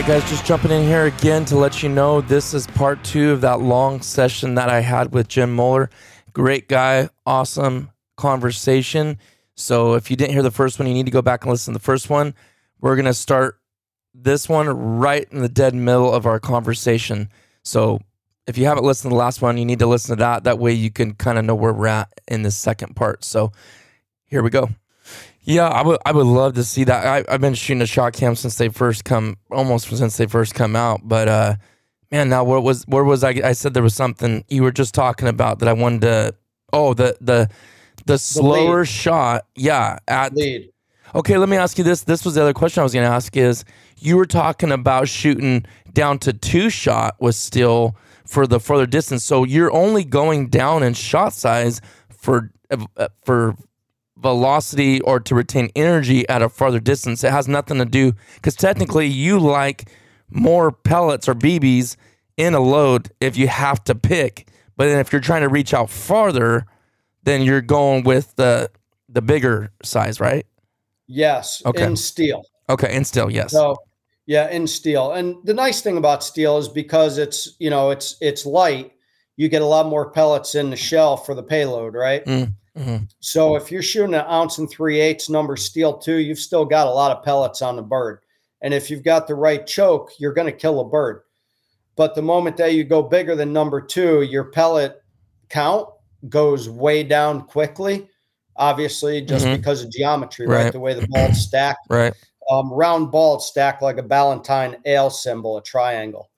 Right, guys, just jumping in here again to let you know this is part two of that long session that I had with Jim Muller. Great guy, awesome conversation. So if you didn't hear the first one, you need to go back and listen to the first one. We're going to start this one right in the dead middle of our conversation. So if you haven't listened to the last one, you need to listen to that. That way you can kind of know where we're at in the second part. So here we go. Yeah, I would. I would love to see that. I, I've been shooting a shot cam since they first come, almost since they first come out. But uh, man, now where was where was I? I said there was something you were just talking about that I wanted to. Oh, the the the slower lead. shot. Yeah, at lead. Okay, let me ask you this. This was the other question I was going to ask is you were talking about shooting down to two shot was still for the further distance. So you're only going down in shot size for uh, for velocity or to retain energy at a farther distance. It has nothing to do because technically you like more pellets or BBs in a load if you have to pick. But then if you're trying to reach out farther, then you're going with the the bigger size, right? Yes, Okay. in steel. Okay, and still, yes. So yeah, in steel. And the nice thing about steel is because it's you know it's it's light, you get a lot more pellets in the shell for the payload, right? Mm, mhm. So if you're shooting an ounce and three eighths number steel two, you've still got a lot of pellets on the bird. And if you've got the right choke, you're going to kill a bird. But the moment that you go bigger than number two, your pellet count goes way down quickly. Obviously, just Mhm. because of geometry, right? Right. The way the balls stack Right. um, round balls stacked like a Ballantine ale symbol, a triangle.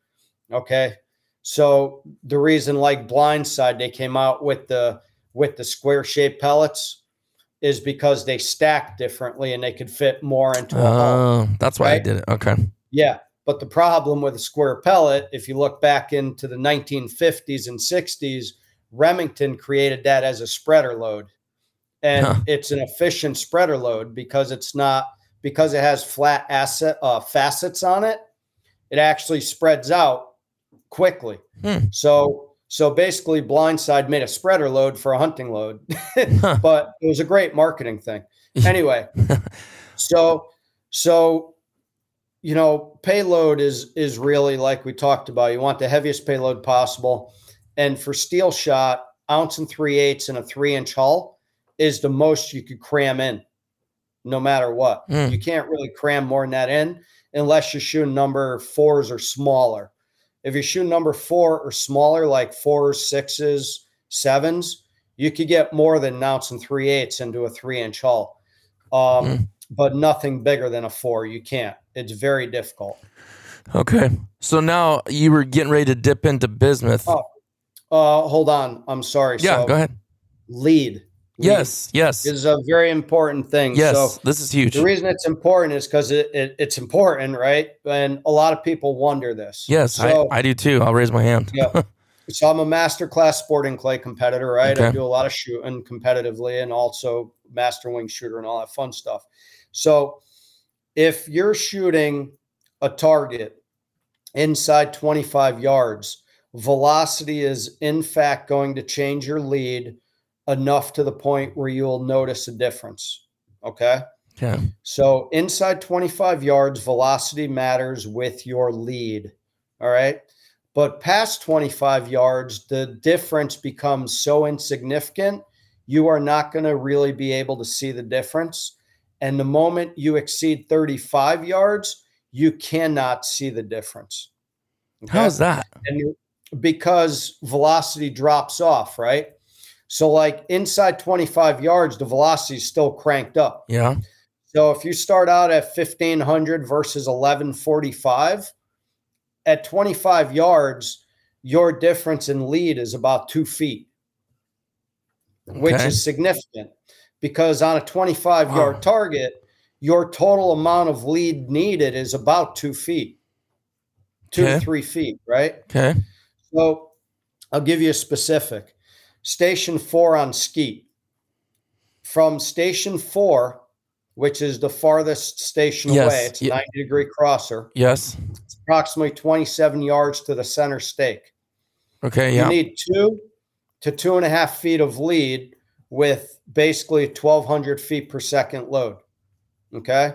Okay. So the reason like blindside they came out with the with the square shaped pellets is because they stack differently and they could fit more into a hull. Oh, that's why I did it. Okay. Yeah. But the problem with a square pellet, if you look back into the 1950s and 60s, Remington created that as a spreader load. And Huh. it's an efficient spreader load because it's not because it has flat asset uh, facets on it. It actually spreads out quickly. Hmm. So so basically, Blindside made a spreader load for a hunting load, Huh. but it was a great marketing thing. Anyway, so so you know payload is is really like we talked about you want the heaviest payload possible and for steel shot ounce and three eighths and a three inch hull is the most you could cram in no matter what Mm. you can't really cram more than that in unless you're shooting number fours or smaller if you're shooting number four or smaller like fours sixes sevens you could get more than an ounce and three eighths into a three inch hull um, Mm. but nothing bigger than a four. You can't. It's very difficult. Okay. So now you were getting ready to dip into bismuth. Oh, Uh, hold on. I'm sorry. yeah, so go ahead. Lead. Yes, yes, is a very important thing. yes. So this is huge. the reason it's important is because it, it, it's important, right? And a lot of people wonder this. yes, So, I, I do too. I'll raise my hand. Yeah. so I'm a master class sporting clay competitor, right? I do a lot of shooting competitively and also master wing shooter and all that fun stuff. So if you're shooting a target inside 25 yards, velocity is in fact going to change your lead enough to the point where you'll notice a difference. Okay. Okay. So inside 25 yards, velocity matters with your lead. All right. But past 25 yards, the difference becomes so insignificant, you are not going to really be able to see the difference. And the moment you exceed 35 yards, you cannot see the difference. Okay? How's that? and because velocity drops off, right? So, like inside 25 yards, the velocity is still cranked up. Yeah. So, if you start out at 1500 versus 1145, at 25 yards, your difference in lead is about two feet, which is significant because on a 25 Wow. yard target, your total amount of lead needed is about two feet, two Okay. to three feet, right? Okay. So I'll give you a specific. Station four on Skeet. From station four, which is the farthest station Yes, away, it's a ye- 90 degree crosser, Yes. it's approximately 27 yards to the center stake. Okay. Yeah. You need two to two and a half feet of lead with basically 1,200 feet per second load. Okay.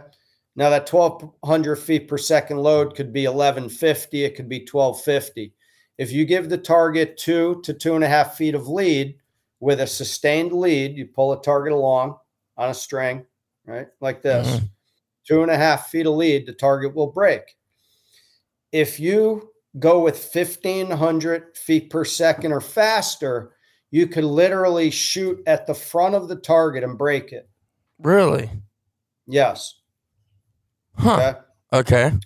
Now that 1,200 feet per second load could be 1150, it could be 1250. If you give the target two to two and a half feet of lead with a sustained lead, you pull a target along on a string, right? Like this, Mhm. two and a half feet of lead, the target will break. If you go with 1500 feet per second or faster, you could literally shoot at the front of the target and break it. Really? Yes. Huh. Okay. Okay.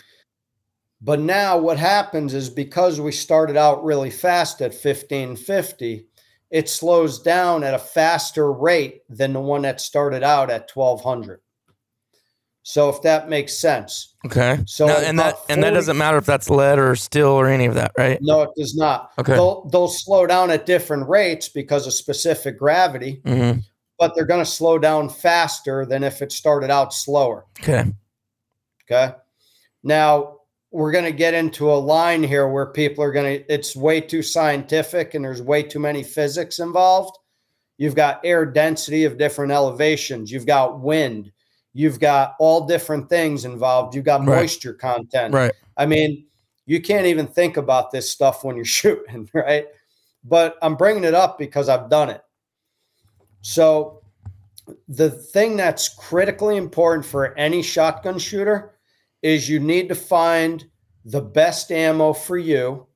But now what happens is because we started out really fast at 1550, it slows down at a faster rate than the one that started out at 1200. So if that makes sense. Okay. So Now- and that about and that doesn't matter if that's lead or steel or any of that, right? No, it does not. Okay. They'll they'll slow down at different rates because of specific gravity, hmm but they're going to slow down faster than if it started out slower. Okay. Okay. Now we're going to get into a line here where people are going to, it's way too scientific and there's way too many physics involved. You've got air density of different elevations, you've got wind, you've got all different things involved, you've got Right. moisture content. Right. I mean, you can't even think about this stuff when you're shooting, right? But I'm bringing it up because I've done it. So, the thing that's critically important for any shotgun shooter is you need to find the best ammo for you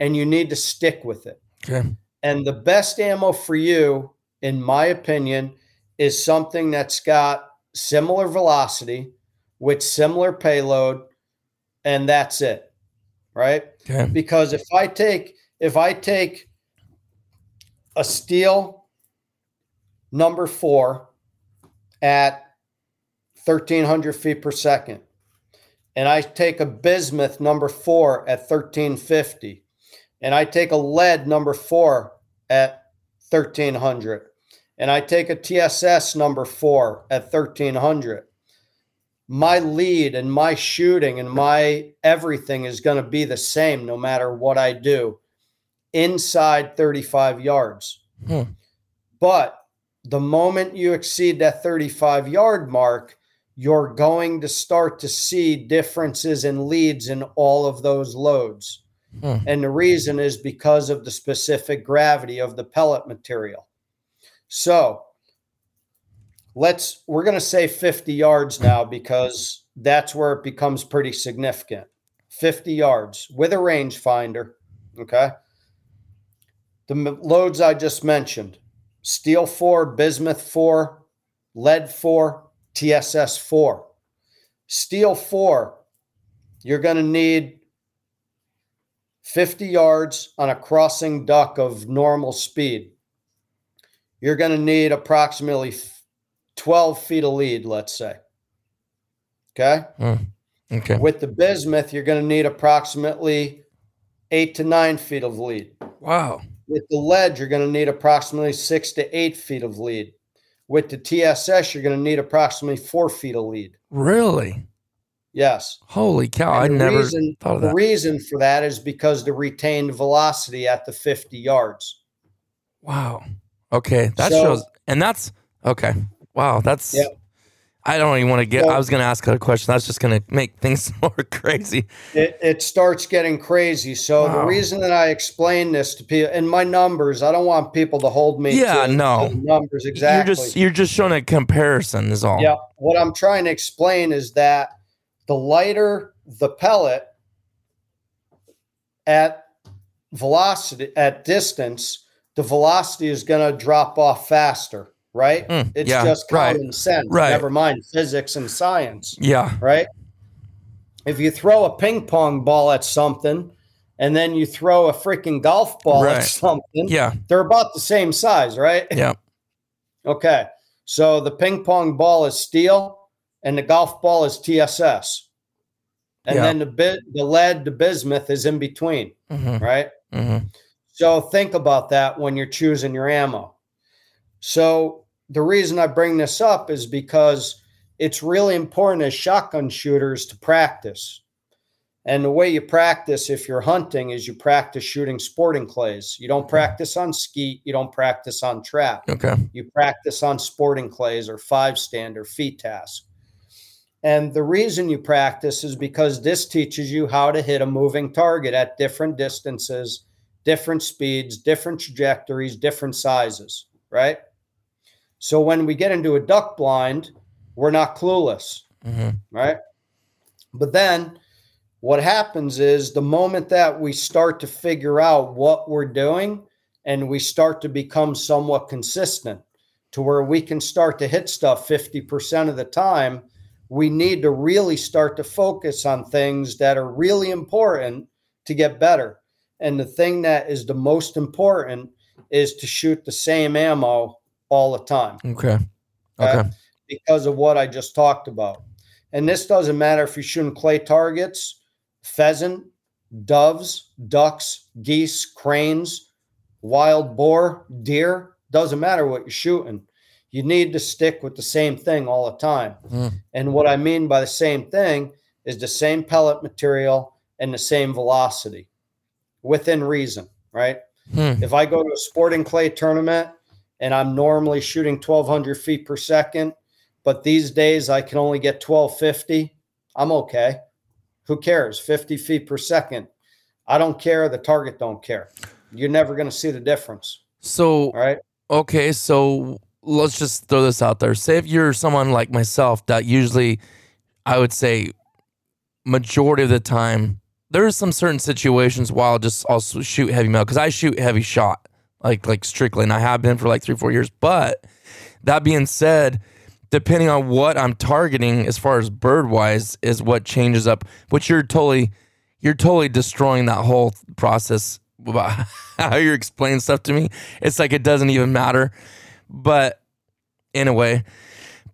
and you need to stick with it. Okay. And the best ammo for you, in my opinion, is something that's got similar velocity with similar payload, and that's it. Right? Okay. Because if I take if I take a steel number four at 1300 feet per second, and I take a bismuth number four at 1350, and I take a lead number four at 1300, and I take a TSS number four at 1300, my lead and my shooting and my everything is going to be the same no matter what I do inside 35 yards. Hmm. But the moment you exceed that 35 yard mark, you're going to start to see differences in leads in all of those loads. Hmm. And the reason is because of the specific gravity of the pellet material. So let's, we're going to say 50 yards now because that's where it becomes pretty significant. 50 yards with a rangefinder. Okay. The loads I just mentioned steel four, bismuth four, lead four, TSS 4. Steel 4, you're going to need 50 yards on a crossing duck of normal speed. You're going to need approximately 12 feet of lead, let's say. Okay. Mm, okay. With the bismuth, you're going to need approximately eight to nine feet of lead. Wow. With the lead, you're going to need approximately six to eight feet of lead. With the TSS, you're going to need approximately four feet of lead. Really? Yes. Holy cow! I never reason, thought of that. the reason for that is because the retained velocity at the 50 yards. Wow. Okay, that So- shows, and that's okay. Wow, that's. Yep. I don't even want to get. So- I was going to ask a question. That's just going to make things more crazy. It, it starts getting crazy. So the reason that I explain this to people in my numbers, I don't want people to hold me Yeah, to, no. to the numbers exactly. You're just you're just showing a comparison. Is all. Yeah. What I'm trying to explain is that the lighter the pellet at velocity, at distance, the velocity is going to drop off faster, right? Mm, it's yeah, just right, common sense. right. Never mind physics and science, Yeah. right? If you throw a ping pong ball at something and then you throw a freaking golf ball Right. at something, Yeah. they're about the same size, right? Yeah. Okay. So the ping pong ball is steel and the golf ball is TSS. And Yeah. then the bit the lead, the bismuth is in between, hmm right? hmm So think about that when you're choosing your ammo. So the reason I bring this up is because it's really important as shotgun shooters to practice. And the way you practice if you're hunting is you practice shooting sporting clays. You don't practice on skeet, you don't practice on trap Okay. you practice on sporting clays or five stand or FITASC. And the reason you practice is because this teaches you how to hit a moving target at different distances, different speeds, different trajectories, different sizes, right? So when we get into a duck blind, we're not clueless hmm right? But then what happens is the moment that we start to figure out what we're doing and we start to become somewhat consistent to where we can start to hit stuff 50% of the time, we need to really start to focus on things that are really important to get better. And the thing that is the most important is to shoot the same ammo all the time Okay. Okay. Okay. because of what I just talked about. And this doesn't matter if you're shooting clay targets, pheasant, doves, ducks, geese, cranes, wild boar, deer, doesn't matter what you're shooting. You need to stick with the same thing all the time. Mm. And what I mean by the same thing is the same pellet material and the same velocity within reason, right? Hmm. If I go to a sporting clay tournament and I'm normally shooting 1200 feet per second, but these days I can only get 1250, I'm okay. Who cares? 50 feet per second. I don't care. The target don't care. You're never going to see the difference. So All right. Okay, so let's just throw this out there. Say if you're someone like myself that usually, I would say, majority of the time, there's some certain situations where I'll just also shoot heavy metal because I shoot heavy shot, like like strictly, and I have been for like three four years. But that being said, depending on what I'm targeting as far as bird wise is what changes up. Which you're totally, you're totally destroying that whole process about how you're explaining stuff to me. It's like it doesn't even matter. But in a way,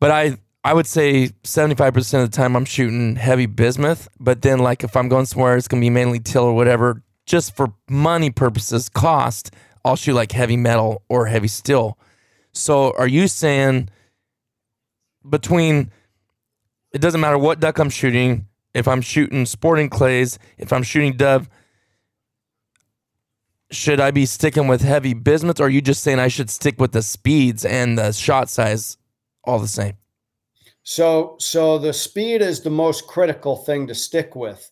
but I I would say 75% of the time I'm shooting heavy bismuth, but then like if I'm going somewhere it's to be mainly till or whatever, just for money purposes, cost, I'll shoot like heavy metal or heavy steel. So are you saying between it doesn't matter what duck I'm shooting, if I'm shooting sporting clays, if I'm shooting dove, should I be sticking with heavy bismuth or are you just saying I should stick with the speeds and the shot size all the same? So, so the speed is the most critical thing to stick with.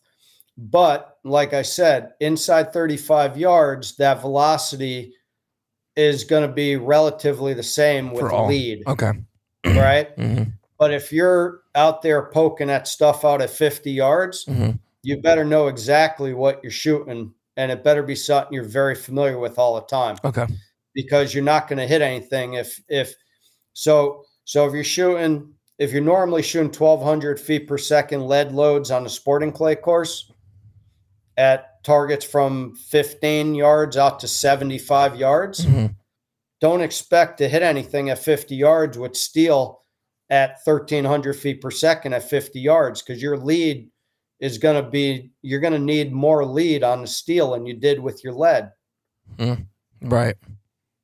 But like I said, inside 35 yards, that velocity is going to be relatively the same with lead, Okay. right? hmm But if you're out there poking that stuff out at 50 yards, hmm you better know exactly what you're shooting, and it better be something you're very familiar with all the time Okay. because you're not going to hit anything if if so. So if you're shooting if you're normally shooting 1200 feet per second lead loads on a sporting clay course at targets from 15 yards out to 75 yards, Mhm. don't expect to hit anything at 50 yards with steel at 1300 feet per second at 50 yards because your lead is going to be you're going to need more lead on the steel than you did with your lead Right.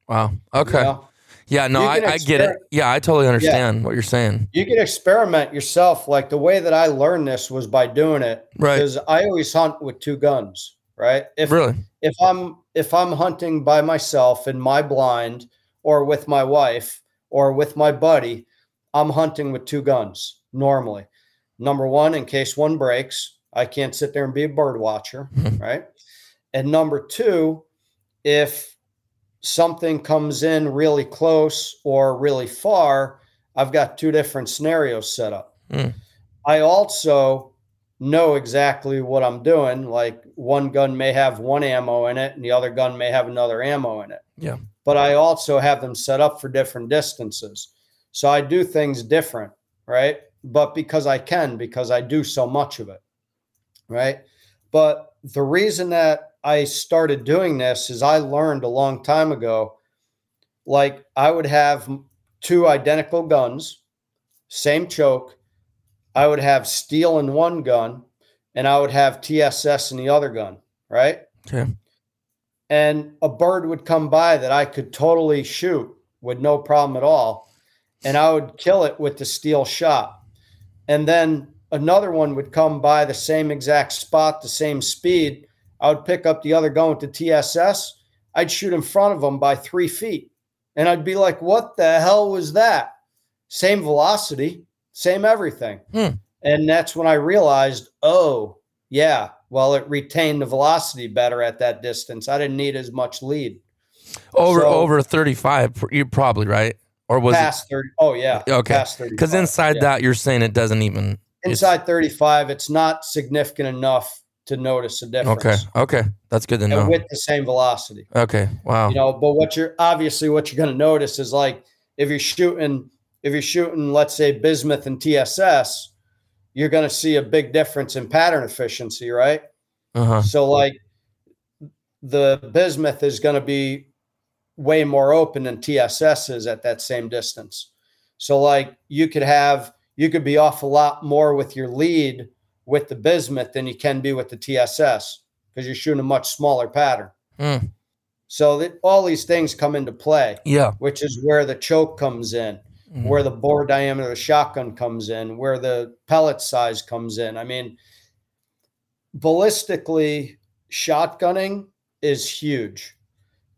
Wow. you Okay. know? Yeah. No, I, I get it. Yeah, I totally understand what you're saying. you can experiment yourself like the way that i learned this was by doing it Right. because i always hunt with two guns right if Really. if i'm if i'm hunting by myself in my blind or with my wife or with my buddy i'm hunting with two guns normally number one in case one breaks i can't sit there and be a bird watcher right and number two if something comes in really close or really far i've got two different scenarios set up. Mm. i also know exactly what i'm doing like one gun may have one ammo in it and the other gun may have another ammo in it. Yeah. but i also have them set up for different distances. So i do things different right? But because i can because i do so much of it right? But the reason that I started doing this is I learned a long time ago, like I would have two identical guns, same choke. I would have steel in one gun and I would have TSS in the other gun, right? Okay. And a bird would come by that I could totally shoot with no problem at all. And I would kill it with the steel shot. And then another one would come by the same exact spot, the same speed. I would pick up the other gun to TSS. I'd shoot in front of them by three feet. And I'd be like, what the hell was that? Same velocity, same everything. Hmm. And that's when I realized, oh, yeah, well, it retained the velocity better at that distance. I didn't need as much lead. Over So- over 35, you're probably right. Or was past 30. Oh, yeah. Okay. Past it 35. because inside yeah. that you're saying it doesn't even inside 35, it's not significant enough to notice a difference. Okay. Okay. That's good to And know. with the same velocity. Okay. Wow. you know but what you're obviously what you're going to notice is like if you're shooting if you're shooting let's say bismuth and tss you're going to see a big difference in pattern efficiency right Uh-huh. so like the bismuth is going to be way more open than tss is at that same distance so like you could have you could be off a lot more with your lead with the bismuth than you can be with the tss because you're shooting a much smaller pattern Mm. so that all these things come into play, Yeah. which is where the choke comes in, Mhm. where the bore diameter of the shotgun comes in, where the pellet size comes in. I mean, ballistically, shotgunning is huge.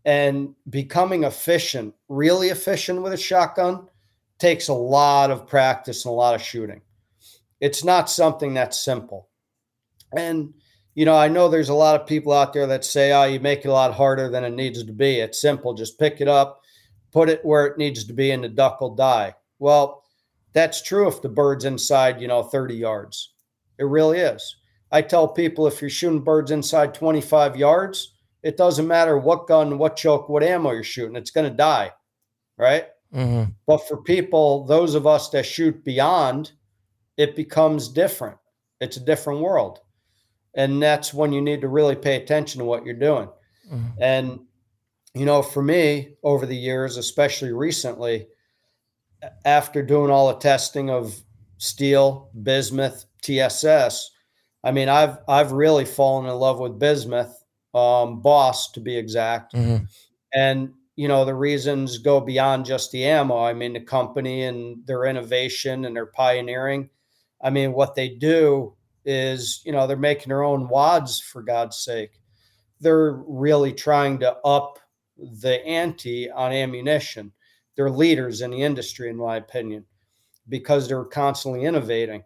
And becoming efficient, really efficient with a shotgun, takes a lot of practice and a lot of shooting. It's not something that's simple. And you know, I know there's a lot of people out there that say, oh, you make it a lot harder than it needs to be. It's simple. Just pick it up, put it where it needs to be, and the duck will die. Well, that's true if the bird's inside, you know, 30 yards. It really is. I tell people if you're shooting birds inside 25 yards, it doesn't matter what gun, what choke, what ammo you're shooting, it's going to die. Right. Mhm. But for people, those of us that shoot beyond, it becomes different. It's a different world. And that's when you need to really pay attention to what you're doing. Mhm. And, you know, for me over the years, especially recently, after doing all the testing of steel, bismuth, TSS, I mean, I've I've really fallen in love with bismuth, um, boss to be exact Mhm. and you know the reasons go beyond just the ammo i mean the company and their innovation and their pioneering i mean what they do is you know they're making their own wads for god's sake. They're really trying to up the ante on ammunition. They're leaders in the industry in my opinion because they're constantly innovating.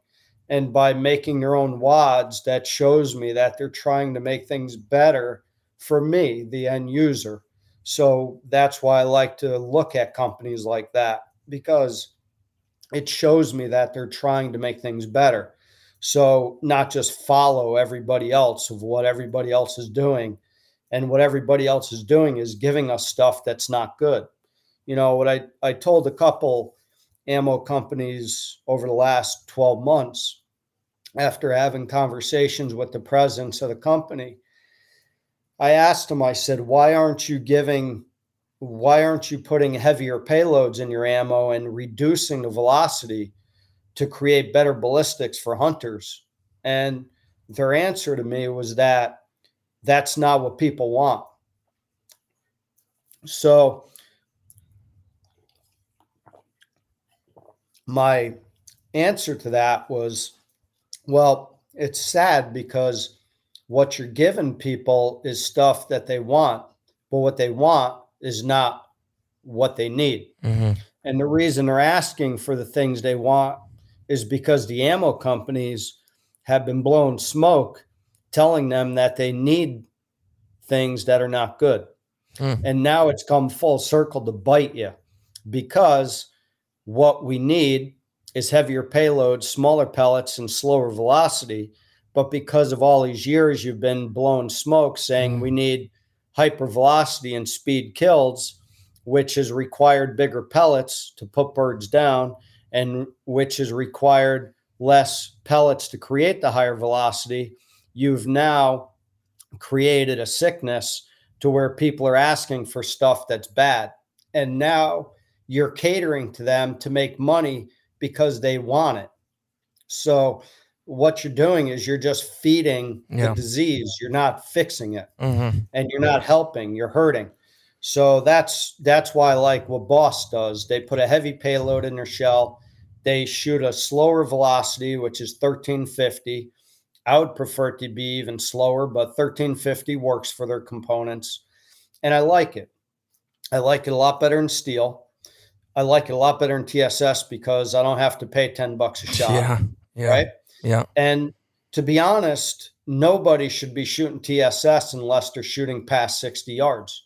And by making their own wads that shows me that they're trying to make things better for me the end user. So that's why I like to look at companies like that because it shows me that they're trying to make things better. So not just follow everybody else of what everybody else is doing. And what everybody else is doing is giving us stuff that's not good. You know, what I, I told a couple ammo companies over the last 12 months after having conversations with the presidents of the company. I asked them, I said, why aren't you giving, why aren't you putting heavier payloads in your ammo and reducing the velocity to create better ballistics for hunters? And their answer to me was that that's not what people want. So, my answer to that was well, it's sad because what you're giving people is stuff that they want, but what they want is not what they need. Mm-hmm. And the reason they're asking for the things they want is because the ammo companies have been blowing smoke telling them that they need things that are not good. Mm. And now it's come full circle to bite you because what we need is heavier payloads, smaller pellets, and slower velocity. But because of all these years you've been blowing smoke saying Mm. we need hypervelocity and speed kills, which has required bigger pellets to put birds down, and which has required less pellets to create the higher velocity, you've now created a sickness to where people are asking for stuff that's bad. And now you're catering to them to make money because they want it. So what you're doing is you're just feeding Yeah. the disease. You're not fixing it Mm-hmm. and you're not helping, you're hurting. So that's that's why I like what Boss does. They put a heavy payload in their shell. They shoot a slower velocity, which is 1350. I would prefer it to be even slower, but 1350 works for their components. And I like it. I like it a lot better in steel. I like it a lot better in TSS because I don't have to pay 10 bucks a shot. Yeah. Yeah. Right. Yeah. And to be honest, nobody should be shooting TSS unless they're shooting past 60 yards.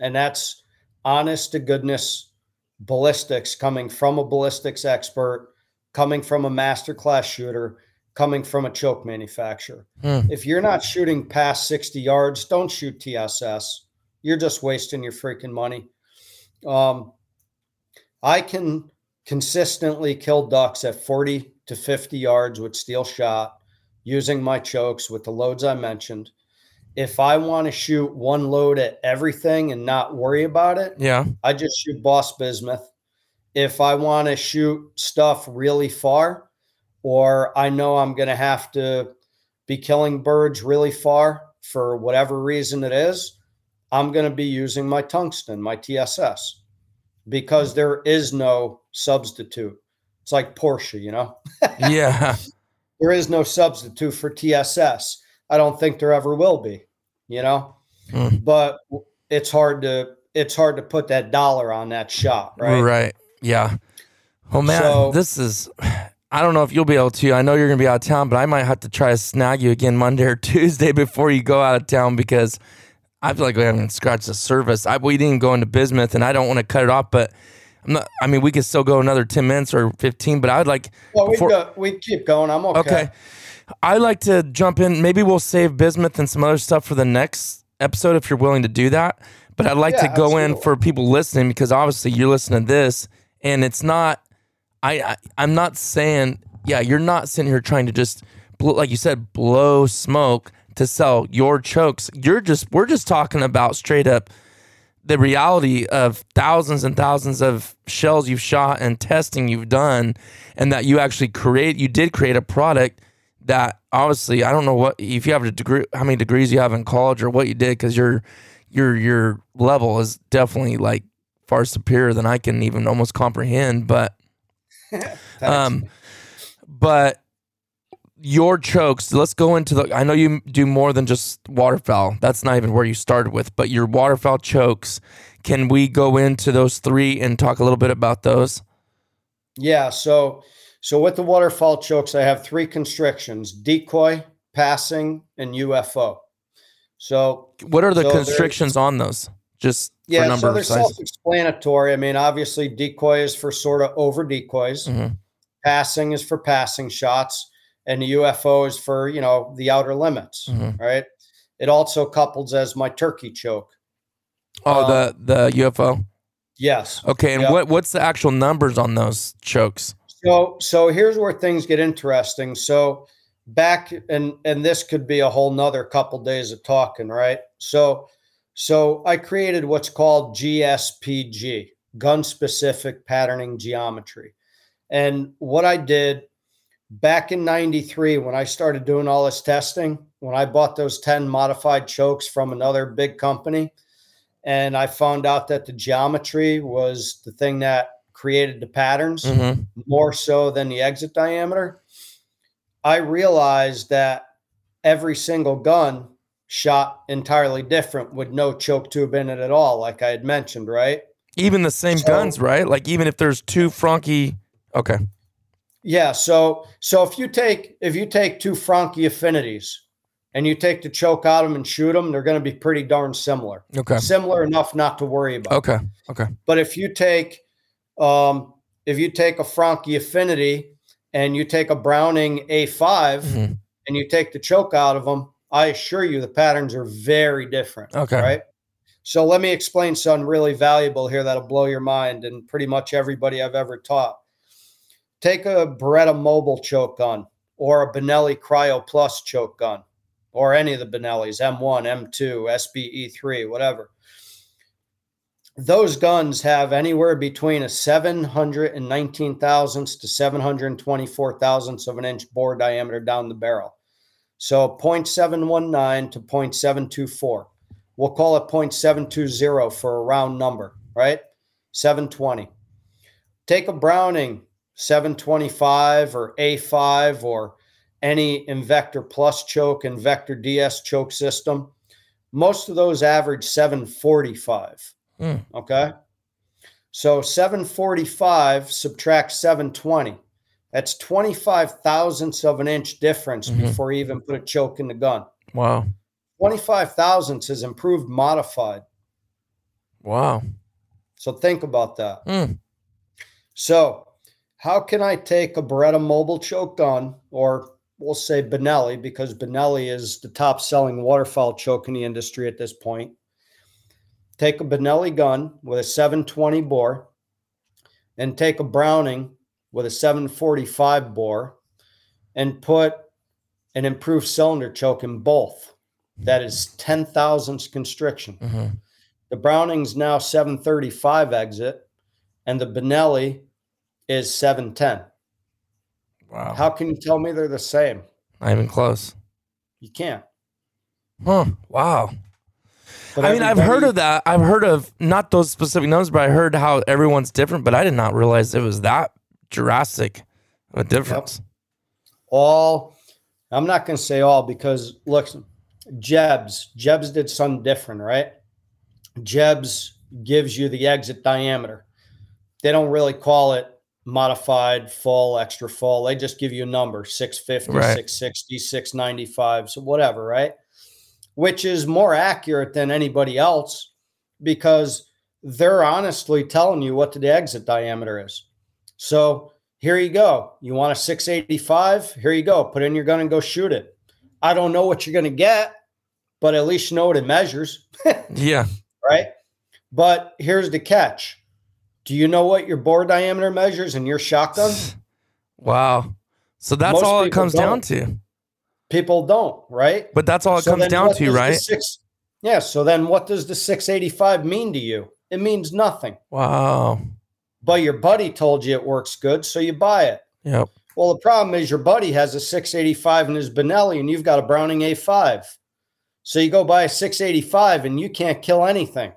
And that's honest to goodness ballistics coming from a ballistics expert, coming from a master class shooter, coming from a choke manufacturer. Hmm. If you're not shooting past 60 yards, don't shoot TSS. You're just wasting your freaking money. Um, I can consistently kill ducks at 40 to 50 yards with steel shot using my chokes with the loads I mentioned. If I want to shoot one load at everything and not worry about it, Yeah. I just shoot Boss Bismuth. If I want to shoot stuff really far, or I know I'm going to have to be killing birds really far for whatever reason it is, I'm going to be using my tungsten, my TSS, because there is no substitute. It's like Porsche, you know, Yeah. there is no substitute for TSS. I don't think there ever will be, you know, Mm. but it's hard to it's hard to put that dollar on that shot, right? Right. Yeah. Oh man, So- this is. I don't know if you'll be able to. I know you're gonna be out of town, but I might have to try to snag you again Monday or Tuesday before you go out of town because I feel like we haven't scratched the surface. I we didn't go into bismuth, and I don't want to cut it off, but I'm not. I mean, we could still go another ten minutes or fifteen, but I'd like. Well, we go, we keep going. I'm okay. Okay. I like to jump in. Maybe we'll save bismuth and some other stuff for the next episode if you're willing to do that. But I'd like Yeah, to go in for people listening because obviously you're listening to this and it's not. I, I I'm not saying yeah you're not sitting here trying to just like you said blow smoke to sell your chokes. You're just we're just talking about straight up the reality of thousands and thousands of shells you've shot and testing you've done and that you actually create you did create a product that obviously I don't know what if you have a degree how many degrees you have in college or what you did because your your your level is definitely like far superior than I can even almost comprehend but um but your chokes let's go into the i know you do more than just waterfowl that's not even where you started with but your waterfowl chokes can we go into those three and talk a little bit about those yeah. So, so with the waterfowl chokes, I have three constrictions: decoy, passing, and UFO. So what are the So constrictions on those just for yeah, number so they're self-explanatory. I mean, obviously, decoy is for sort of over decoys. Mhm. Passing is for passing shots, and the UFO is for you know the outer limits. Mhm. Right. It also couples as my turkey choke. oh Um, the the ufo Yes. Okay, and Yep. what what's the actual numbers on those chokes? So so here's where things get interesting. So back and and this could be a whole nother couple days of talking, right? So so I created what's called GSPG, gun specific patterning geometry. And what I did back in 93 when I started doing all this testing, when I bought those 10 modified chokes from another big company, and I found out that the geometry was the thing that created the patterns hmm more so than the exit diameter, I realized that every single gun shot entirely different with no choke tube in it at all, like I had mentioned, right? Even the same So- guns, right? Like even if there's two Franchi, okay, Yeah. So so if you take if you take two Franchi Affinities and you take the choke out of them and shoot them, they're going to be pretty darn similar. okay, Similar enough not to worry about. okay, okay. But if you take um, if you take a Franchi Affinity and you take a Browning A5 Mhm. and you take the choke out of them, I assure you the patterns are very different. Okay. Right. So let me explain something really valuable here that'll blow your mind and pretty much everybody I've ever taught. Take a Beretta Mobilchoke gun or a Benelli Crio Plus choke gun or any of the Benellis, M1, M2, SBE3, whatever those guns have anywhere between a 719 thousandths to 724 thousandths of an inch bore diameter down the barrel. So 0.719 to 0.724. We'll call it 0.720 for a round number, right? 720. Take a Browning 725 or A5 or any Invector Plus choke, Invector DS choke system. Most of those average 745. Hmm. Okay. So 745 subtract 720. That's 25 thousandths of an inch difference Mhm. before you even put a choke in the gun. Wow, 25 thousandths is improved modified. wow. So think about that. Hmm. So, how can I take a Beretta Mobilchoke gun, or we'll say Benelli, because Benelli is the top selling waterfowl choke in the industry at this point? Take a Benelli gun with a 720 bore, and take a Browning with a 745 bore, and put an improved cylinder choke in both. That is 10 thousandths constriction. hmm The Browning's now 735 exit, and the Benelli is 710. Wow, How can you tell me they're the same? not even close. You can't. Huh? Wow. But I mean, I've heard of that. I've heard of not those specific numbers, but I heard how everyone's different. But I did not realize it was that drastic of a difference. all. I'm not going to say all because look, Jebs, Jebs did something different, right? Jebs gives you the exit diameter. They don't really call it modified, full, extra full. They just give you a number 650, Right. 660, 695, so whatever, right? Which is more accurate than anybody else because they're honestly telling you what the exit diameter is. So here you go. You want a 685? Here you go. Put in your gun and go shoot it. I don't know what you're going to get, but at least you know what it measures, Yeah. right? But here's the catch. Do you know what your bore diameter measures in your shotgun? Wow. So that's Most all it comes down don't. to. People don't, right? But that's all it So comes down to, right? Six, yeah. So then what does the 685 mean to you? It means nothing. Wow. But your buddy told you it works good, so you buy it. Yep. Well, the problem is your buddy has a 685 in his Benelli and you've got a Browning A5. So you go buy a 685 and you can't kill anything.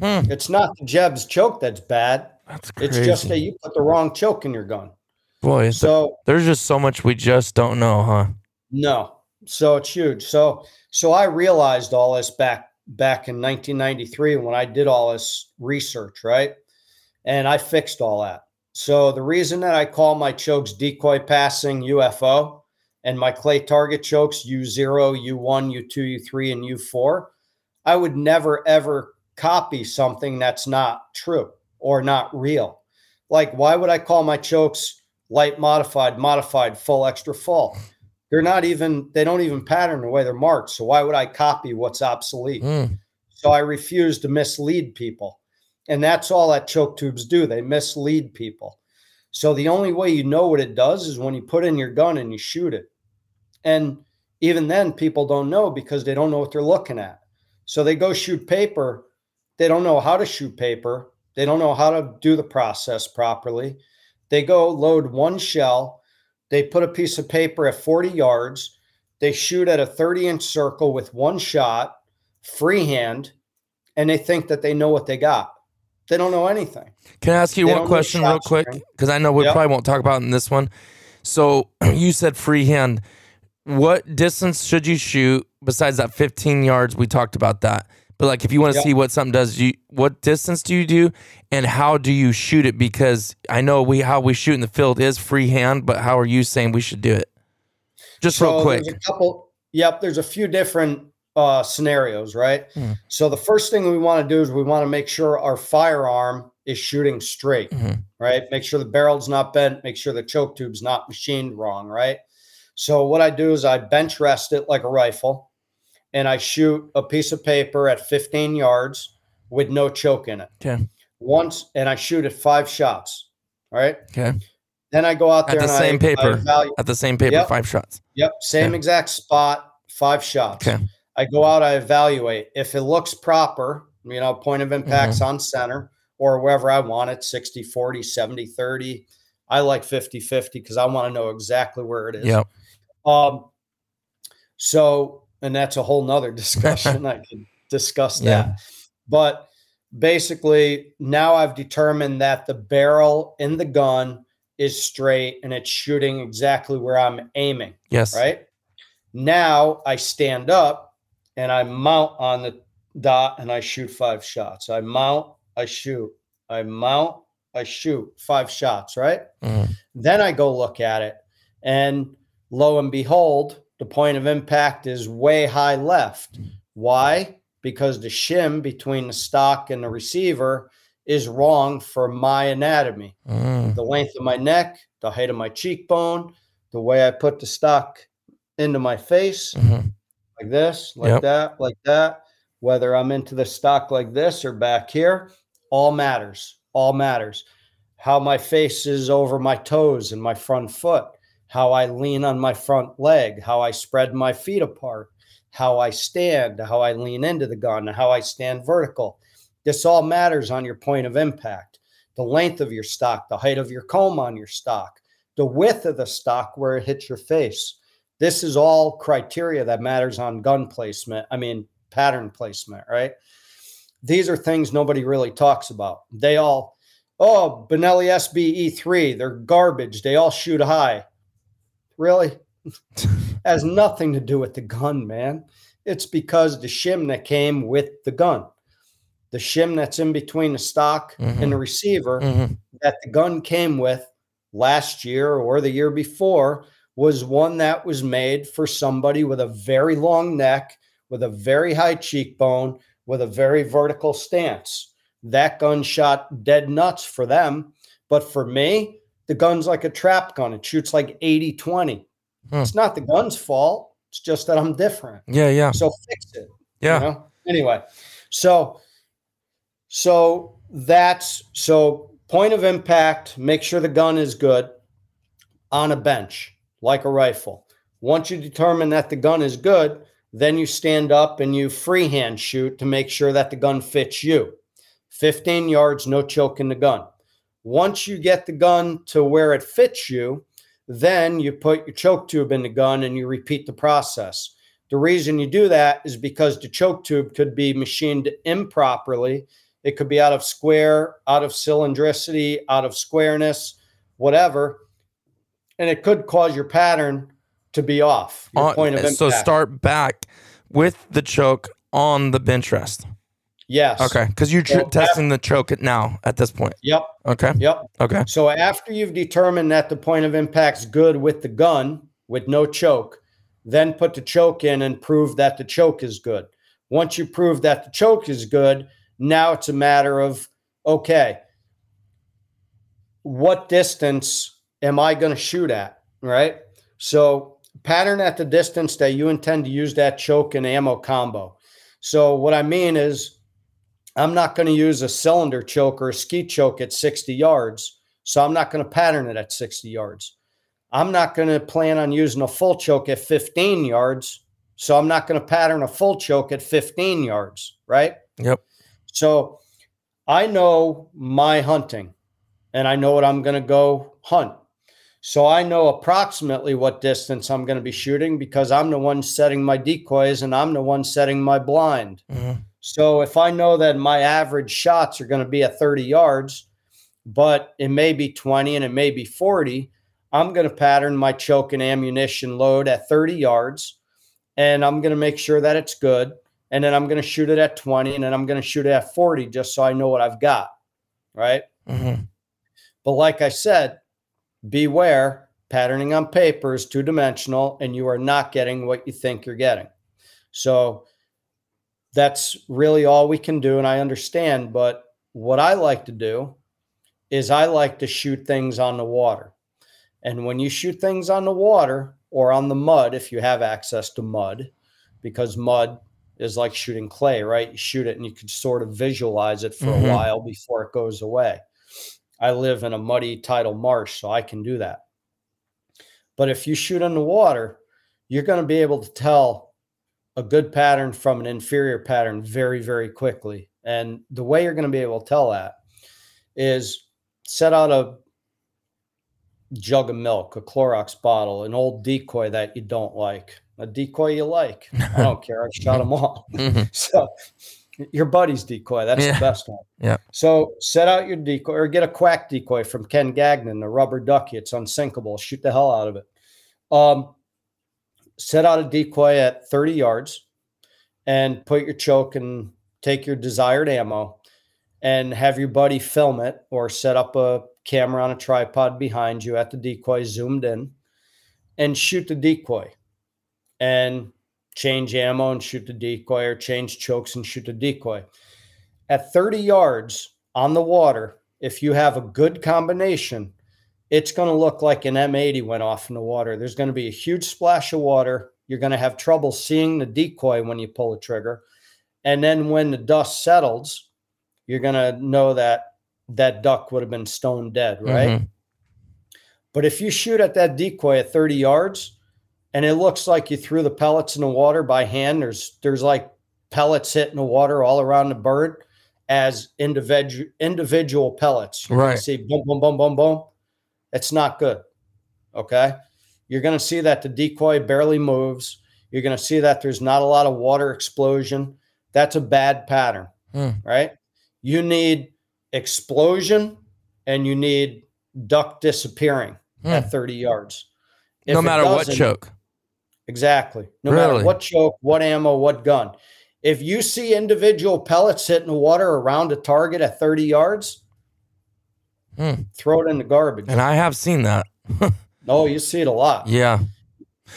Hmm. It's not the Jeb's choke that's bad. That's crazy. It's just that you put the wrong choke in your gun. Boy, So there's just so much we just don't know, huh? no. So it's huge. So so I realized all this back back in 1993 when I did all this research, right? And I fixed all that. So the reason that I call my chokes decoy passing UFO and my clay target chokes U0, U1, U2, U3, and U4, I would never ever copy something that's not true or not real. Like, why would I call my chokes light modified, modified, full, extra full? They're not even, they don't even pattern the way they're marked. So why would I copy what's obsolete? Mm. So I refuse to mislead people. And that's all that choke tubes do. They mislead people. So the only way you know what it does is when you put in your gun and you shoot it. And even then, people don't know because they don't know what they're looking at. So they go shoot paper. They don't know how to shoot paper. They don't know how to do the process properly. They go load one shell. They put a piece of paper at 40 yards. They shoot at a 30 inch circle with one shot, freehand, and they think that they know what they got. They don't know anything. Can I ask you They one question real quick? Because I know we Yep. probably won't talk about it in this one. So you said freehand. What distance should you shoot besides that 15 yards? We talked about that. But like, if you want to Yep. see what something does, you what distance do you do, and how do you shoot it? Because I know we how we shoot in the field is freehand, but how are you saying we should do it? Just real quick. There's a couple. Yep, there's a few different uh, scenarios, right? Hmm. So the first thing we want to do is we want to make sure our firearm is shooting straight, Mhm. right? Make sure the barrel's not bent. Make sure the choke tube's not machined wrong, right? So what I do is I bench rest it like a rifle, and I shoot a piece of paper at 15 yards with no choke in it. Okay. Once, and I shoot it five shots. All right. Okay. Then I go out At there the and same I, paper. I. At the same paper, Yep. five shots. Yep, same Okay. exact spot, five shots. Okay. I go out, I evaluate. If it looks proper, you know, point of impact's Mm-hmm. on center or wherever I want it 60, 40, 70, 30. I like 50 50 because I want to know exactly where it is. Yep. Um, so, and that's a whole nother discussion. I could discuss Yeah. that. But basically, now I've determined that the barrel in the gun is straight and it's shooting exactly where I'm aiming Yes. right? Now I stand up and I mount on the dot and I shoot five shots. I mount, I shoot, I mount, I shoot five shots, right? Mhm. Then I go look at it and lo and behold, the point of impact is way high left. Why? Because the shim between the stock and the receiver is wrong for my anatomy Mm. the length of my neck, the height of my cheekbone, the way I put the stock into my face, Mhm. like this, like Yep. that, like that. Whether I'm into the stock like this or back here, all matters. All matters. How my face is over my toes and my front foot, how I lean on my front leg, how I spread my feet apart, how I stand, how I lean into the gun, how I stand vertical. This all matters on your point of impact the length of your stock, the height of your comb on your stock, the width of the stock where it hits your face. This is all criteria that matters on gun placement. I mean, pattern placement, right? These are things nobody really talks about. They all, oh, Benelli SBE3, they're garbage. They all shoot high. Really? Has nothing to do with the gun, man. It's because the shim that came with the gun, the shim that's in between the stock and the receiver Mhm. that the gun came with last year or the year before was one that was made for somebody with a very long neck, with a very high cheekbone, with a very vertical stance. That gun shot dead nuts for them. But for me, the gun's like a trap gun. It shoots like 80 20. Hmm. It's not the gun's fault. It's just that I'm different. Yeah. Yeah. So fix it. Yeah. You know? Anyway, so so that's so point of impact. Make sure the gun is good on a bench like a rifle. Once you determine that the gun is good, then you stand up and you freehand shoot to make sure that the gun fits you. 15 yards, no choke in the gun. Once you get the gun to where it fits you, then you put your choke tube in the gun and you repeat the process. The reason you do that is because the choke tube could be machined improperly. It could be out of square, out of cylindricity, out of squareness, whatever. And it could cause your pattern to be off. Your On- point of impact. so start back with the choke on the bench rest. Yes. Okay. Because you're So testing the choke now at this point. Yep. Okay. Yep. Okay. So after you've determined that the point of impact's good with the gun with no choke, then put the choke in and prove that the choke is good. Once you prove that the choke is good, now it's a matter of okay, what distance am I going to shoot at? Right. So pattern at the distance that you intend to use that choke and ammo combo. So what I mean is I'm not going to use a cylinder choke or a skeet choke at 60 yards. So I'm not going to pattern it at 60 yards. I'm not going to plan on using a full choke at 15 yards. So I'm not going to pattern a full choke at 15 yards, right? Yep. So I know my hunting and I know what I'm going to go hunt. So I know approximately what distance I'm going to be shooting because I'm the one setting my decoys and I'm the one setting my blind. Mhm. So if I know that my average shots are going to be at 30 yards, but it may be 20 and it may be 40, I'm going to pattern my choke and ammunition load at 30 yards and I'm going to make sure that it's good. And then I'm going to shoot it at 20 and then I'm going to shoot it at 40 just so I know what I've got. Right. Mhm. But like I said, beware patterning on paper is two dimensional and you are not getting what you think you're getting. So that's really all we can do. And I understand. But what I like to do is I like to shoot things on the water. And when you shoot things on the water or on the mud, if you have access to mud, because mud is like shooting clay, right? You shoot it and you can sort of visualize it for Mhm. a while before it goes away. I live in a muddy tidal marsh, so I can do that. But if you shoot in the water, you're going to be able to tell a good pattern from an inferior pattern very, very quickly. And the way you're going to be able to tell that is set out a jug of milk, a Clorox bottle, an old decoy that you don't like, a decoy you like. I don't care. I shot them all. Mhm. So your buddy's decoy, that's Yeah. the best one. Yeah. So set out your decoy or get a quack decoy from Ken Gagnon, the rubber ducky. It's unsinkable. Shoot the hell out of it. Um, set out a decoy at 30 yards and put your choke and take your desired ammo and have your buddy film it or set up a camera on a tripod behind you at the decoy zoomed in and shoot the decoy and change ammo and shoot the decoy or change chokes and shoot the decoy. At 30 yards on the water, if you have a good combination, it's going to look like an M80 went off in the water. There's going to be a huge splash of water. You're going to have trouble seeing the decoy when you pull the trigger. And then when the dust settles, you're going to know that that duck would have been stone dead, right? Mhm. But if you shoot at that decoy at 30 yards and it looks like you threw the pellets in the water by hand, there's there's like pellets hitting the water all around the bird as individual individual pellets. You're Right. see boom, boom, boom, boom, boom. It's not good. Okay. You're gonna see that the decoy barely moves. You're gonna see that there's not a lot of water explosion. That's a bad pattern, Hmm. right? You need explosion and you need duck disappearing Hmm. at 30 yards. If No matter what choke. Exactly. No Really? matter what choke, what ammo, what gun. If you see individual pellets hitting the water around a target at 30 yards, Hmm. throw it in the garbage. And I have seen that. no, you see it a lot. Yeah.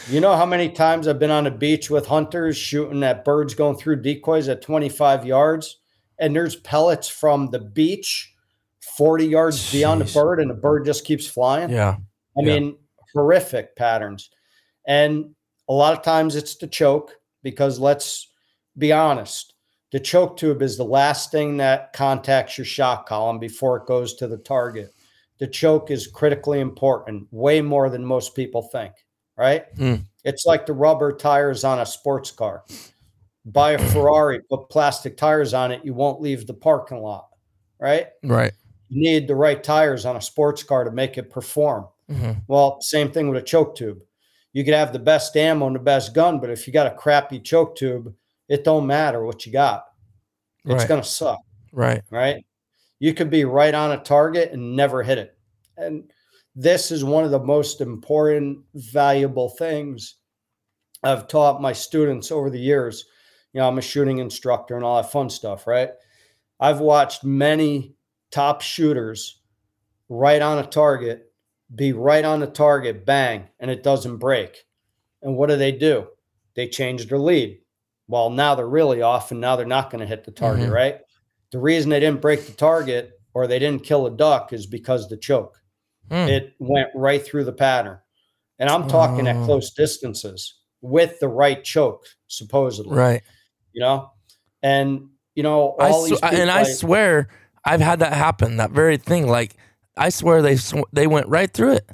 You know how many times I've been on the beach with hunters shooting at birds going through decoys at 25 yards, and there's pellets from the beach 40 yards beyond the bird, and the bird just keeps flying. Yeah. I Yeah. mean, horrific patterns. And a lot of times it's the choke because let's be honest, the choke tube is the last thing that contacts your shot column before it goes to the target. The choke is critically important, way more than most people think, right? Hmm. It's like the rubber tires on a sports car. Buy a Ferrari, put plastic tires on it, you won't leave the parking lot, right? Right. You need the right tires on a sports car to make it perform. Mhm. Well, same thing with a choke tube. You could have the best ammo and the best gun, but if you got a crappy choke tube, it don't matter what you got. It's Right. gonna suck, Right. right? You could be right on a target and never hit it. And this is one of the most important, valuable things I've taught my students over the years. You know, I'm a shooting instructor and all that fun stuff, right? I've watched many top shooters right on a target be right on the target, bang, and it doesn't break. And what do they do? They change their lead. Well, now they're really off, and now they're not going to hit the target, Mhm. right? The reason they didn't break the target or they didn't kill a duck is because the choke. Hmm. It went right through the pattern. And I'm talking Oh. at close distances with the right choke, supposedly Right. you know And you know, I all sw- these and I I- swear I've had that happen. That very thing. Like I swear they sw- they went right through it.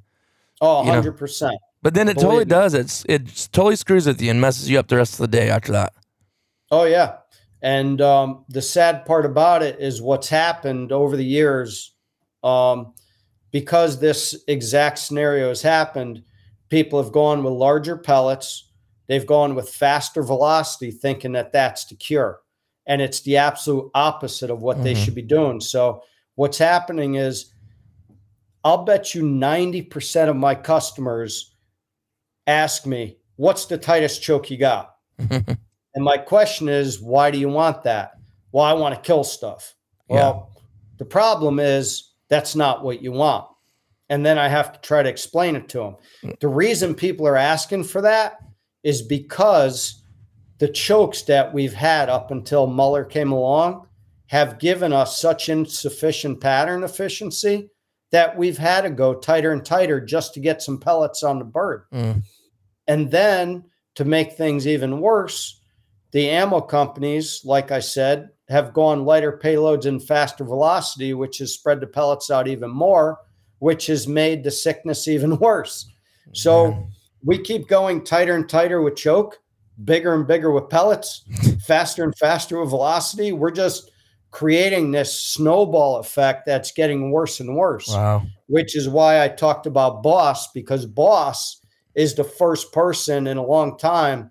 oh, you know. 100%. But then it Believe totally me. does. It's it totally screws with you and messes you up the rest of the day after that. Oh yeah, and um, the sad part about it is what's happened over the years, um, because this exact scenario has happened. People have gone with larger pellets. They've gone with faster velocity, thinking that that's the cure, and it's the absolute opposite of what they Mhm. should be doing. So what's happening is, I'll bet you ninety percent of my customers ask me, "What's the tightest choke you got?" And my question is, why do you want that? Well, I want to kill stuff. Well, the problem is that's not what you want. And then I have to try to explain it to them. The reason people are asking for that is because the chokes that we've had up until Muller came along have given us such insufficient pattern efficiency that we've had to go tighter and tighter just to get some pellets on the bird. Mm. And then to make things even worse, the ammo companies, like I said, have gone lighter payloads and faster velocity, which has spread the pellets out even more, which has made the sickness even worse. So we keep going tighter and tighter with choke, bigger and bigger with pellets, faster and faster with velocity. We're just creating this snowball effect that's getting worse and worse Wow. which is why I talked about Boss because Boss is the first person in a long time,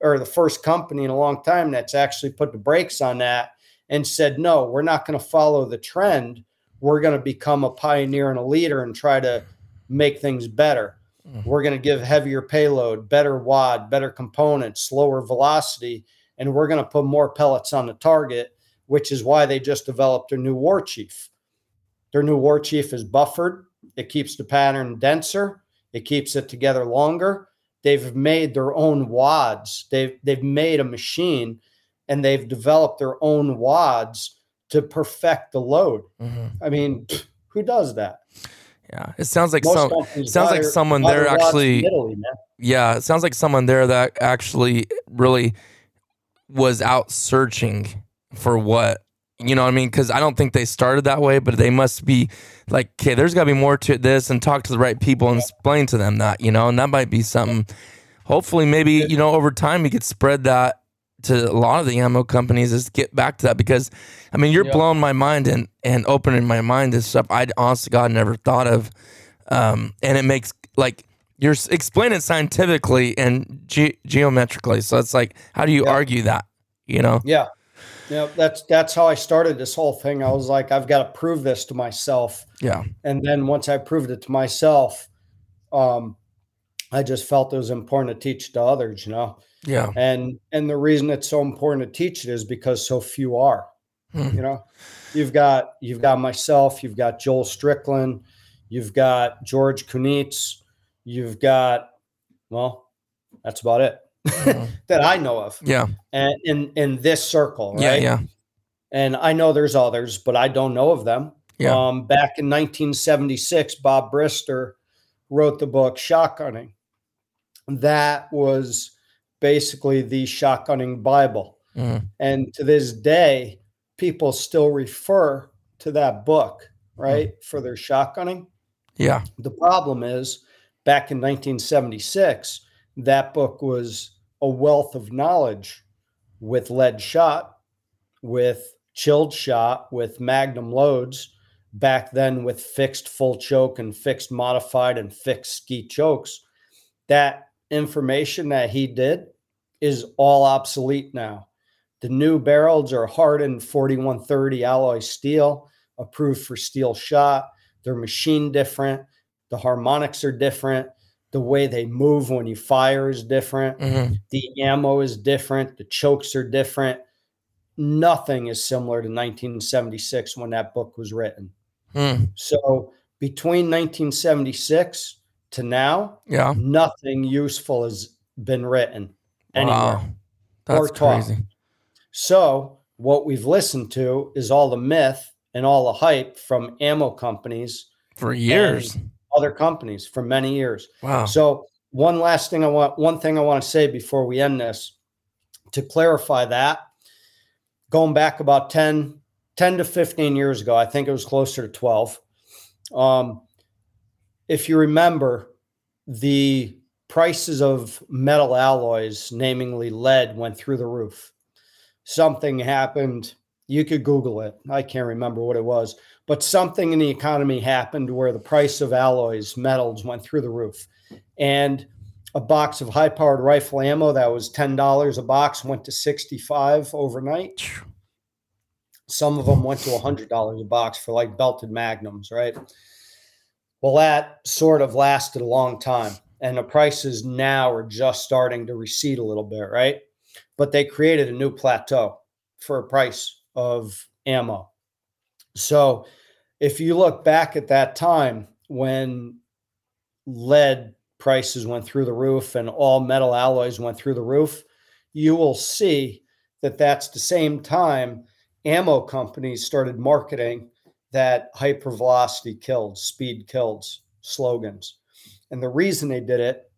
or the first company in a long time that's actually put the brakes on that and said, no, we're not going to follow the trend. We're going to become a pioneer and a leader and try to make things better. Mhm. We're going to give heavier payload, better wad, better components, slower velocity, and we're going to put more pellets on the target, which is why they just developed their new war chief. Their new war chief is buffered. It keeps the pattern denser. It keeps it together longer. They've made their own wads. They've they've made a machine, and they've developed their own wads to perfect the load. Mhm. I mean, who does that? Yeah. It sounds like Most some. sounds buy like someone there their wads from actually- Italy. Yeah, it sounds like someone there that actually really was out searching for what you know what I mean? Because I don't think they started that way, but they must be like, okay, there's got to be more to this, and talk to the right people and explain to them that you know, and that might be something. Hopefully, maybe you know, over time, we could spread that to a lot of the ammo companies. Is get back to that because, I mean, you're Yeah. blowing my mind and and opening my mind to stuff I honest to God never thought of, um, and it makes like you're explaining scientifically and ge- geometrically. So it's like, how do you Yeah. argue that? You know? Yeah. Yeah, that's that's how I started this whole thing. I was like, I've got to prove this to myself. Yeah. And then once I proved it to myself, um, I just felt it was important to teach to others, you know. Yeah. And and the reason it's so important to teach it is because so few are. Hmm. You know, you've got you've got myself, you've got Joel Strickland, you've got George Kunitz, you've got well, that's about it. that I know of. Yeah. And in in this circle, right? Yeah. Yeah. and I know there's others, but I don't know of them. Yeah. Um, back in 1976, Bob Brister wrote the book Shotgunning. That was basically the shotgunning Bible. Mhm. And to this day, people still refer to that book, right, for their shotgunning. Yeah. The problem is, back in 1976, that book was a wealth of knowledge with lead shot, with chilled shot, with magnum loads. Back then, with fixed full choke and fixed modified and fixed skeet chokes, that information that he did is all obsolete now. The new barrels are hardened 4130 alloy steel, approved for steel shot. They're machine different. The harmonics are different. The way they move when you fire is different. Mhm. The ammo is different. The chokes are different. Nothing is similar to 1976 when that book was written. Mm. So between 1976 to now, Yeah. nothing useful has been written anywhere. Wow. That's Or taught. crazy. So what we've listened to is all the myth and all the hype from ammo companies, For years. Other companies for many years. Wow. So one last thing I want one thing I want to say before we end this to clarify that going back about 10, 10 to 15 years ago, I think it was closer to 12. Um, if you remember, the prices of metal alloys, namely lead, went through the roof. Something happened. You could Google it. I can't remember what it was, but something in the economy happened where the price of alloys, metals went through the roof. And a box of high powered rifle ammo that was $10 a box went to 65 overnight. Some of them went to $100 a box for like belted magnums, right? Well, that sort of lasted a long time. And the prices now are just starting to recede a little bit, right? But they created a new plateau for a price of ammo. So if you look back at that time when lead prices went through the roof and all metal alloys went through the roof, you will see that that's the same time ammo companies started marketing that hypervelocity killed, speed kills slogans. And the reason they did it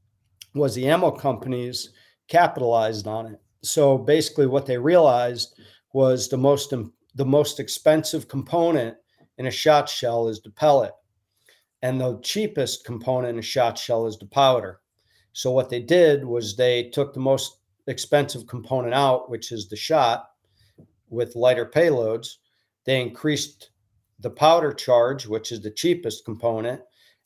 was the ammo companies capitalized on it. So basically what they realized was the most the most expensive component in a shot shell is the pellet. And the cheapest component in a shot shell is the powder. So what they did was they took the most expensive component out, which is the shot with lighter payloads. They increased the powder charge, which is the cheapest component,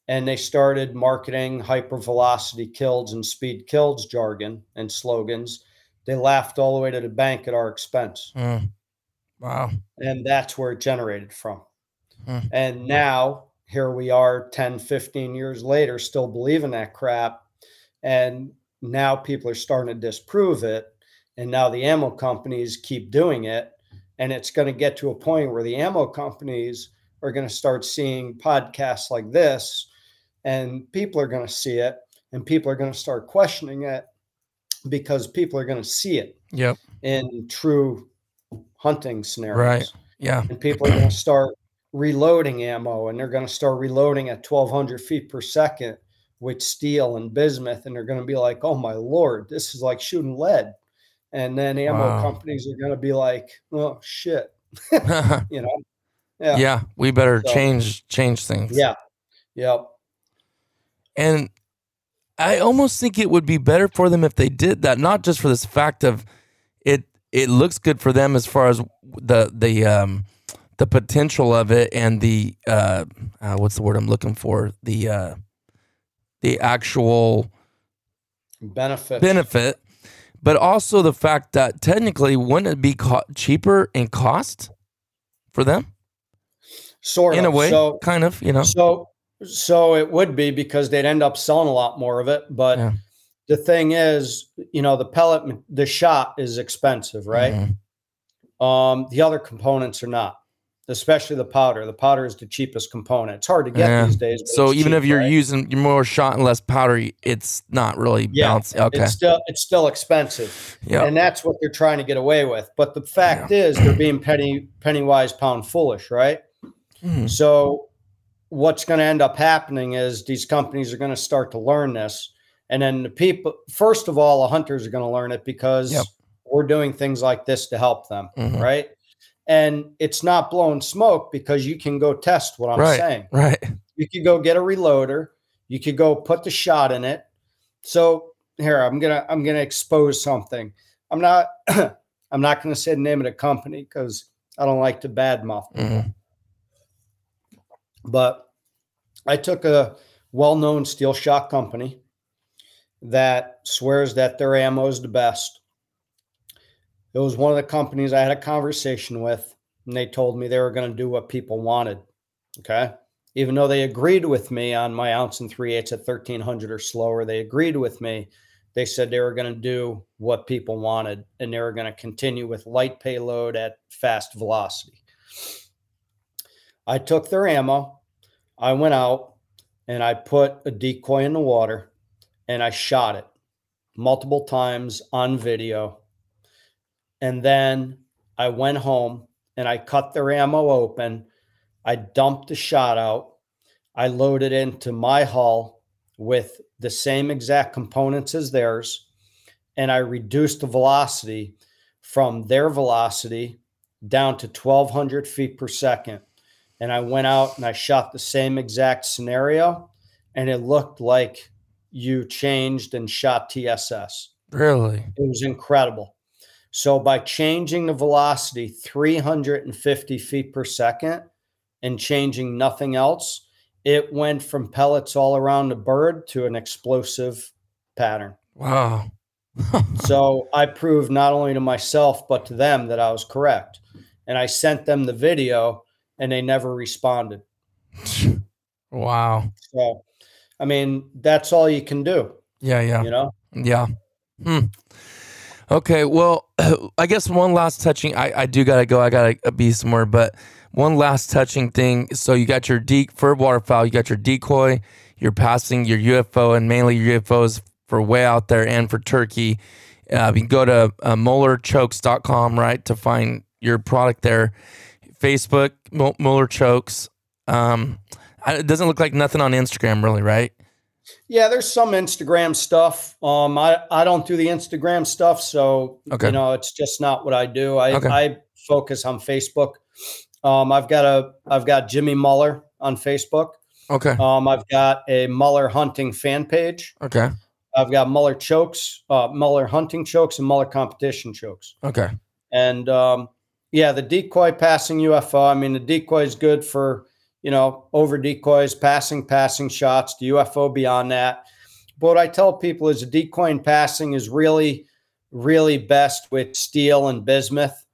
and they started marketing hypervelocity kills and speed kills jargon and slogans. They laughed all the way to the bank at our expense. Mm. Wow. And that's where it generated from. Mm. And now here we are 10, 15 years later, still believing that crap. And now people are starting to disprove it. And now the ammo companies keep doing it. And it's going to get to a point where the ammo companies are going to start seeing podcasts like this, and people are going to see it, and people are going to start questioning it because people are going to see it Yep. in true hunting scenarios. Right. Yeah. And people are going to start reloading ammo and they're going to start reloading at 1200 feet per second with steel and bismuth. And they're going to be like, oh my Lord, this is like shooting lead. And then ammo Wow. companies are going to be like, oh shit, yeah. you know? Yeah. We better So- change change things. Yeah. Yep. And I almost think it would be better for them if they did that, not just for this fact of it it looks good for them as far as the the um the potential of it and the uh, uh what's the word I'm looking for? The uh the actual Benefit. benefit, but also the fact that technically wouldn't it be co- cheaper in cost for them sort in a way, So, kind of, you know? so, so it would be because they'd end up selling a lot more of it. But Yeah. the thing is, you know, the pellet, the shot is expensive, right? Mhm. Um, the other components are not, especially the powder. The powder is the cheapest component. It's hard to get Yeah. these days. So even cheap, if you're right? using you're more shot and less powder, it's not really Yeah, balanced. Okay. it's still it's still expensive, Yeah. and that's what they're trying to get away with. But the fact is, they're being penny penny wise, pound foolish, right? Mhm. So what's going to end up happening is these companies are going to start to learn this. And then the people, first of all, the hunters are going to learn it because Yep. we're doing things like this to help them. Mhm. Right. And it's not blowing smoke because you can go test what I'm Right. saying. Right. You could go get a reloader. You could go put the shot in it. So here, I'm gonna I'm gonna expose something. I'm not I'm not gonna say the name of the company because I don't like to badmouth Mhm. But I took a well-known steel shot company that swears that their ammo is the best. It was one of the companies I had a conversation with, and they told me they were going to do what people wanted. Okay. Even though they agreed with me on my ounce and three eighths at 1300 or slower, they agreed with me. They said they were going to do what people wanted and they were going to continue with light payload at fast velocity. I took their ammo. I went out and I put a decoy in the water and I shot it multiple times on video. And then I went home and I cut their ammo open. I dumped the shot out. I loaded into my hull with the same exact components as theirs. And I reduced the velocity from their velocity down to 1200 feet per second. And I went out and I shot the same exact scenario, and it looked like you changed and shot TSS. Really? It was incredible. So by changing the velocity 350 feet per second and changing nothing else, it went from pellets all around the bird to an explosive pattern. Wow. so I proved not only to myself but to them that I was correct. And I sent them the video and they never responded. wow. So I mean, that's all you can do. Yeah, yeah. You know? Yeah. Hmm. Okay, well, I guess one last touching. I, I do gotta go. I gotta be somewhere, but one last touching thing. So you got your de- for waterfowl, you got your decoy, you're passing your UFO, and mainly your UFOs for way out there and for turkey. Uh, you can go to uh, mullerchokes.com, right, to find your product there. Facebook, Muller Chokes. Um, it doesn't look like nothing on Instagram, really, right? Yeah, there's some Instagram stuff. Um, I, I don't do the Instagram stuff, so okay. you know it's just not what I do. I, Okay. I focus on Facebook. Um, I've got a I've got Jimmy Muller on Facebook. Okay. Um, I've got a Muller hunting fan page. Okay. I've got Muller chokes, uh, Muller hunting chokes, and Muller competition chokes. Okay. And um, yeah, the decoy passing UFO. I mean, the decoy is good for you know over decoys, passing, passing shots. The UFO beyond that. But what I tell people is a decoy passing is really, really best with steel and bismuth.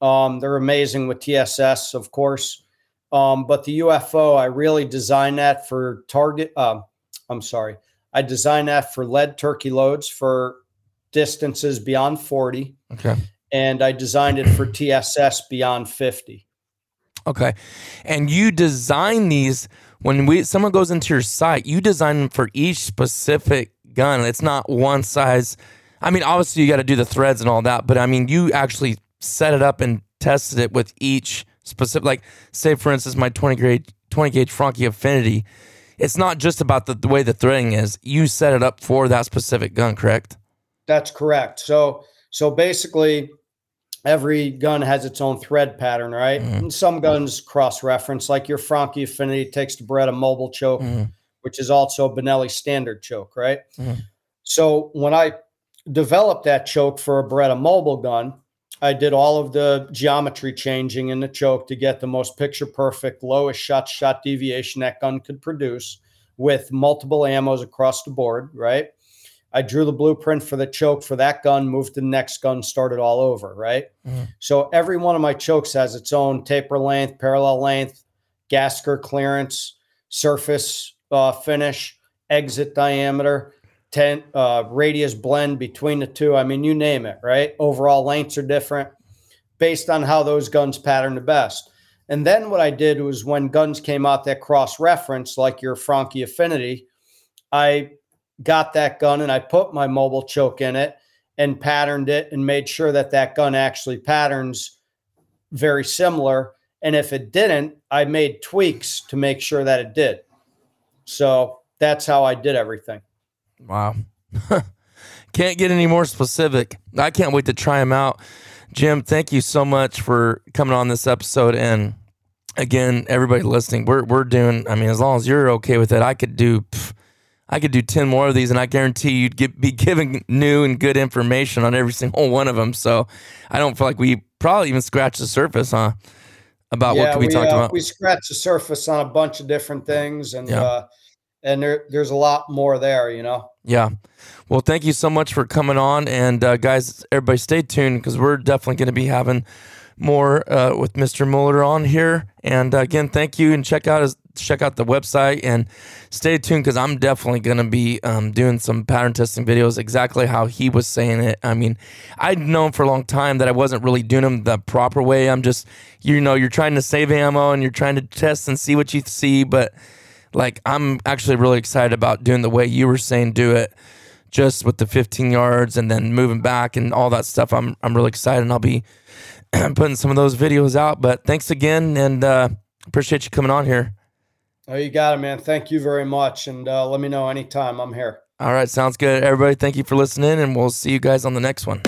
Um, they're amazing with TSS, of course. Um, but the UFO, I really designed that for target. Um, I'm sorry, I designed that for lead turkey loads for distances beyond 40 Okay. And I designed it for TSS beyond 50. Okay. And you design these when we someone goes into your site, you design them for each specific gun. It's not one size. I mean, obviously you got to do the threads and all that, but I mean, you actually set it up and tested it with each specific like say for instance my 20 gauge 20 gauge Franchi Affinity. It's not just about the, the way the threading is. You set it up for that specific gun, correct? That's correct. So so basically every gun has its own thread pattern, right? Mhm. And some guns cross reference like your Franchi Affinity takes the Beretta Mobilchoke, Mhm. which is also a Benelli standard choke, right? Mhm. So when I developed that choke for a Beretta mobile gun, I did all of the geometry changing in the choke to get the most picture perfect, lowest shot shot deviation that gun could produce with multiple ammos across the board, right? I drew the blueprint for the choke for that gun, moved to the next gun, started all over, right? Mhm. So every one of my chokes has its own taper length, parallel length, gasker clearance, surface uh, finish, exit diameter, ten, uh, radius blend between the two. I mean, you name it, right? Overall lengths are different based on how those guns pattern the best. And then what I did was when guns came out that cross reference, like your Franchi Affinity, I got that gun and I put my Mobilchoke in it and patterned it and made sure that that gun actually patterns very similar. And if it didn't, I made tweaks to make sure that it did. So that's how I did everything. Wow. can't get any more specific. I can't wait to try them out. Jim, thank you so much for coming on this episode. And again, everybody listening, we're, we're doing, I mean, as long as you're okay with it, I could do, pff, I could do 10 more of these and I guarantee you'd get, be giving new and good information on every single one of them. So I don't feel like we probably even scratched the surface, huh? About what could we, we, talk uh, about? We scratched the surface on a bunch of different things, and Yeah. uh, and there there's a lot more there. You know. Yeah. Well, thank you so much for coming on. And uh, guys, everybody stay tuned because we're definitely going to be having more uh, with Mr. Muller on here. And again, thank you and check out his check out the website and stay tuned because I'm definitely going to be um, doing some pattern testing videos exactly how he was saying it. I mean, I'd known for a long time that I wasn't really doing them the proper way. I'm just, you know, you're trying to save ammo and you're trying to test and see what you see, but like I'm actually really excited about doing the way you were saying do it just with the 15 yards and then moving back and all that stuff I'm I'm really excited and I'll be putting some of those videos out but thanks again and uh appreciate you coming on here Oh, you got it, man. Thank you very much, and uh, let me know anytime. I'm here. all right sounds good everybody thank you for listening and we'll see you guys on the next one